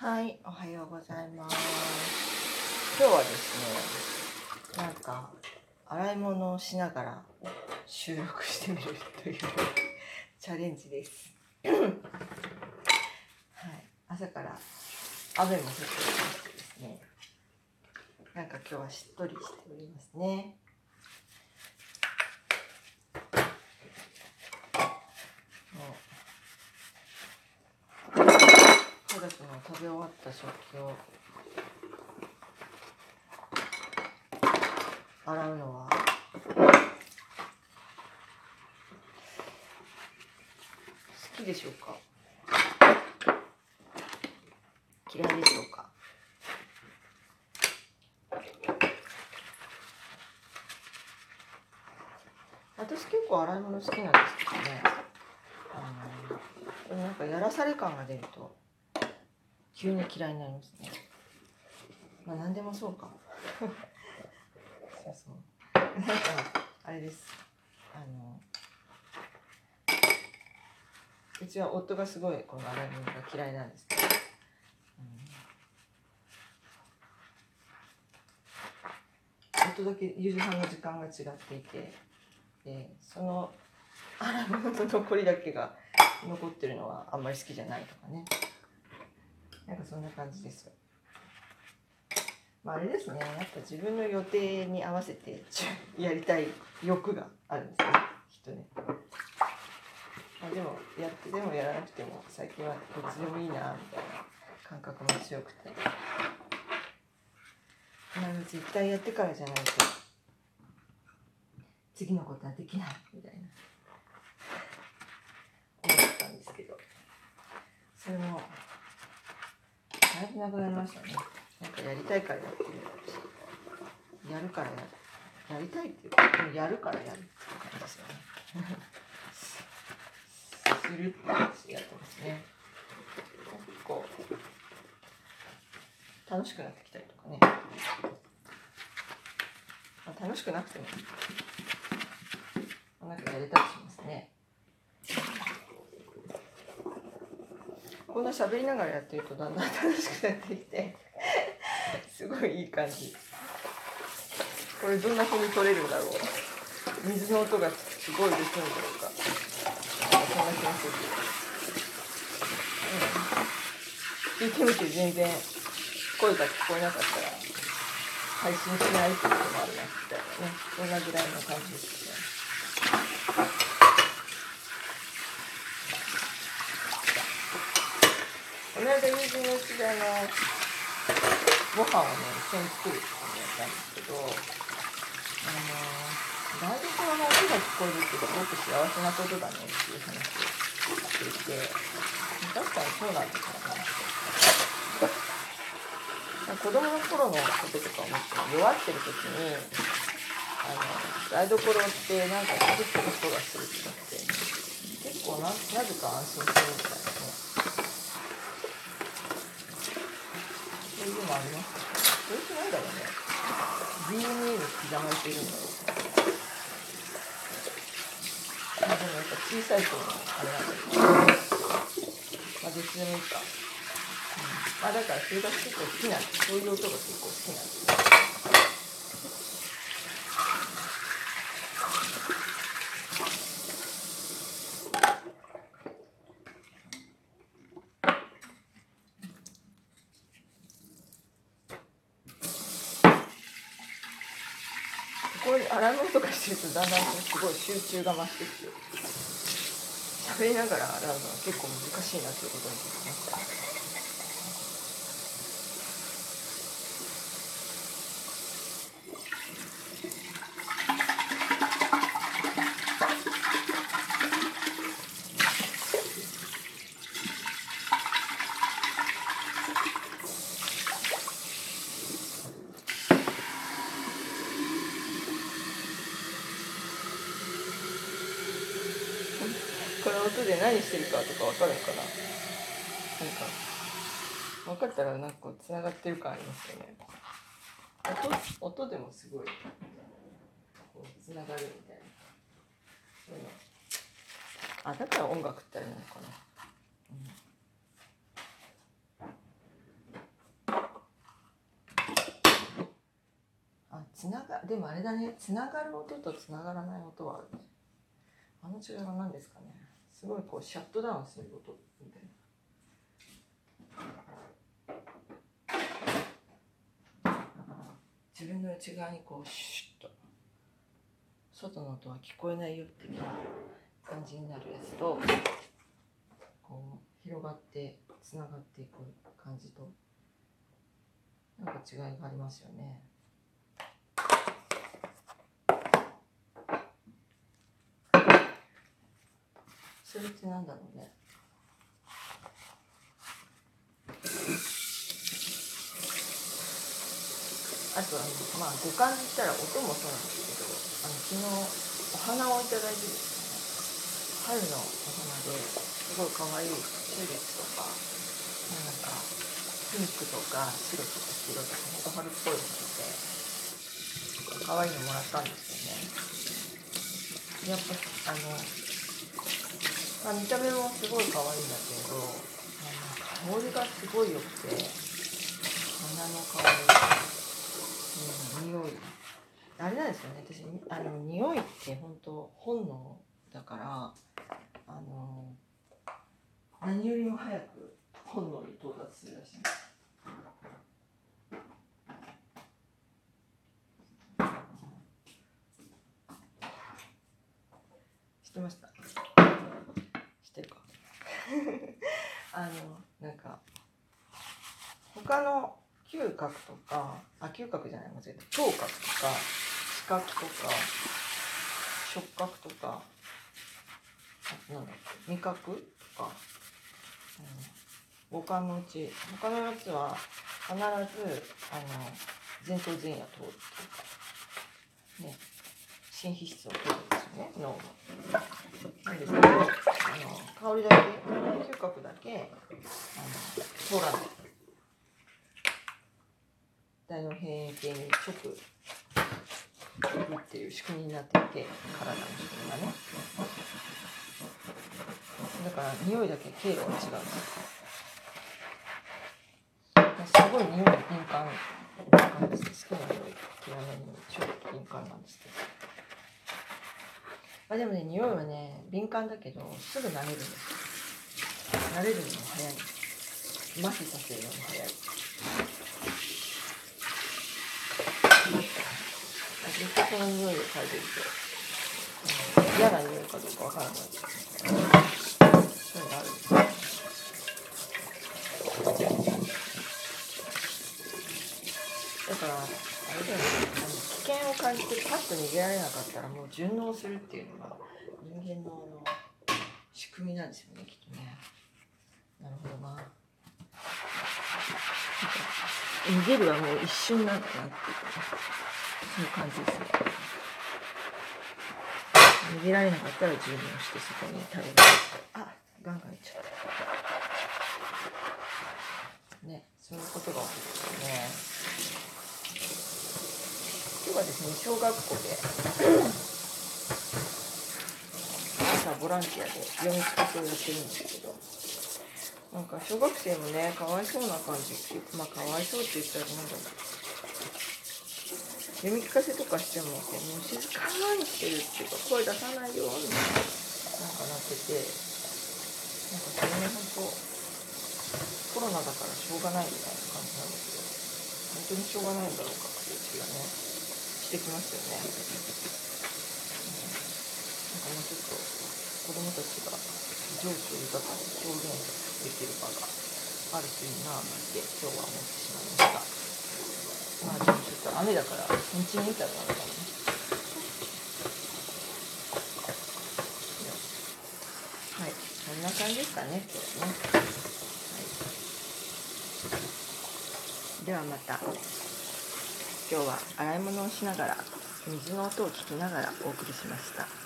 はい、おはようございます。今日はですね、なんか洗い物をしながら収録してみるというチャレンジです。はい、朝から雨も降っておりましてですね、なんか今日はしっとりしておりますね。もう家族の食べ終わった食器を洗うのは。好きでしょうか？嫌いでしょうか？私結構洗い物好きなんですけどね。あのなんかやらされ感が出ると。急に嫌いになりますね。まあ何でもそうか。そうそう。なんかあれです。あのうちは夫がすごいこの洗い物が嫌いなんです。けど、うん、夫だけ夕飯の時間が違っていて。でその洗い物の残りだけが残ってるのはあんまり好きじゃないとかね。なんかそんな感じです。まああれですね、やっぱ自分の予定に合わせてやりたい欲があるんですね、きっとね。まあ、でもやってでもやらなくても最近はどっちでもいいなみたいな感覚も強くて。なので絶対やってからじゃないと次のことはできないみたいな思ったんですけどそれもだいぶなくなりましたね。なんかやりたいからやってるし、やるからやる。やりたいっていうか、でもやるからやるっていう感じですよね。するって話やってますね。結構、楽しくなってきたりとかね。まあ、楽しくなくても、なんかやれたりしますね。な喋りながらやってるとだんだん楽しくなってきて。すごいいい感じ。これどんな風に撮れるんだろう。水の音がすごい出すんだろうか。なんかそんな気がする。うん。聞いてみて全然声が聞こえなかったら配信しないっていうこともあるなみたいなね。そんなぐらいの感じですねこの間友人のうちであのご飯をね一緒に作るってやったんですけどあの台所の音が聞こえるってすごく幸せなことだねっていう話をしていて確かにそうなんですよ。ね子供の頃のこととか思って弱ってる時にあの台所ってなんか作ってる人がするってなって結構ななぜか安心するみたいなねそういうのもあります。どうしてなんだろうね DNA に刻まれているんだろうまあでもやっぱ小さい頃のあれなんだけど。まあどっちでもいいか、うん、まあだからそれが結構好きなんです。そういう音が結構好きなんです。洗い物とかしてるとだんだんすごい集中が増してきて喋りながら洗うのは結構難しいなということに気づきました。ことで何してるかとか分かるからなんか分かったらなんかつながってる感ありますよね。音音でもすごいこうつながるみたいな。そういうの。あだから音楽ってあれなのかな、うん。あつながでもあれだね。つながる音とつながらない音はあるね。あの違いは何ですかね。すごいこうシャットダウンする音みたいな自分の内側にこうシュッと外の音は聞こえないよっていう感じになるやつとこう広がってつながっていく感じとなんか違いがありますよね。それってなんだろうね。あとあのまあ五感で言ったら音もそうなんですけどあの昨日お花をいただいてですね春のお花ですごい可愛いチューリップとかなんかピンクとか白とか黄色とかほんと春っぽいので可愛いのもらったんですよねやっぱあの、まあ、見た目もすごい可愛いんだけどまあ香りがすごい良くて花の香りうん、匂い。あれなんですよね私あの匂いって本当本能だからあの何よりも早く本能に到達するらしい。知ってました？あのなんか他の嗅覚とかあ嗅覚じゃない間違えた。聴覚とか視覚とか触覚とかあなんだっけ味覚とか、うん、五感のうち他のやつは必ずあの前頭前野通るっていうかね。新皮質を通るんですよね脳の。なんですけどあの香りだけ嗅覚だけあの通らない。大脳辺縁系に直行くっていう仕組みになっていて体の仕組みがねだから匂いだけ経路が違うんですすごい匂い敏感なんです好きな匂い嫌いな匂い超敏感なんですけどあでもね匂いはね敏感だけどすぐ慣れるんです。慣れるのも早い。麻痺させるのも早い。ずっとその匂いを嗅いでると、嫌な匂いかどうかわからない。逃げられなかったらもう順応するっていうのが人間のあの仕組みなんですよねきっとね。なるほどな。逃げるはもう一瞬なんだなっていうねそういう感じですね。逃げられなかったら準備をしてそこに食べるあガンガンいっちゃったねそういうことが起きるね今日はですね小学校で。朝ボランティアで読み聞かせをやってるんですけど。なんか小学生もねかわいそうな感じまあかわいそうって言ったらなんだろう。読み聞かせとかしてももう静かにしてるっていうか声出さないようになんかなってて。なんかそれね本当コロナだからしょうがないみたいな感じなんですけど。本当にしょうがないんだろうかっていう気がね。してきますよね、うん、なんかもうちょっと子供たちが情緒豊かに表現できる場があるといいななんて今日は思ってしまいました。まあでもちょっと雨だから日中見たらあるかもね。はい。そんな感じですかね今日はね、はい、ではまた今日は洗い物をしながら水の音を聞きながらお送りしました。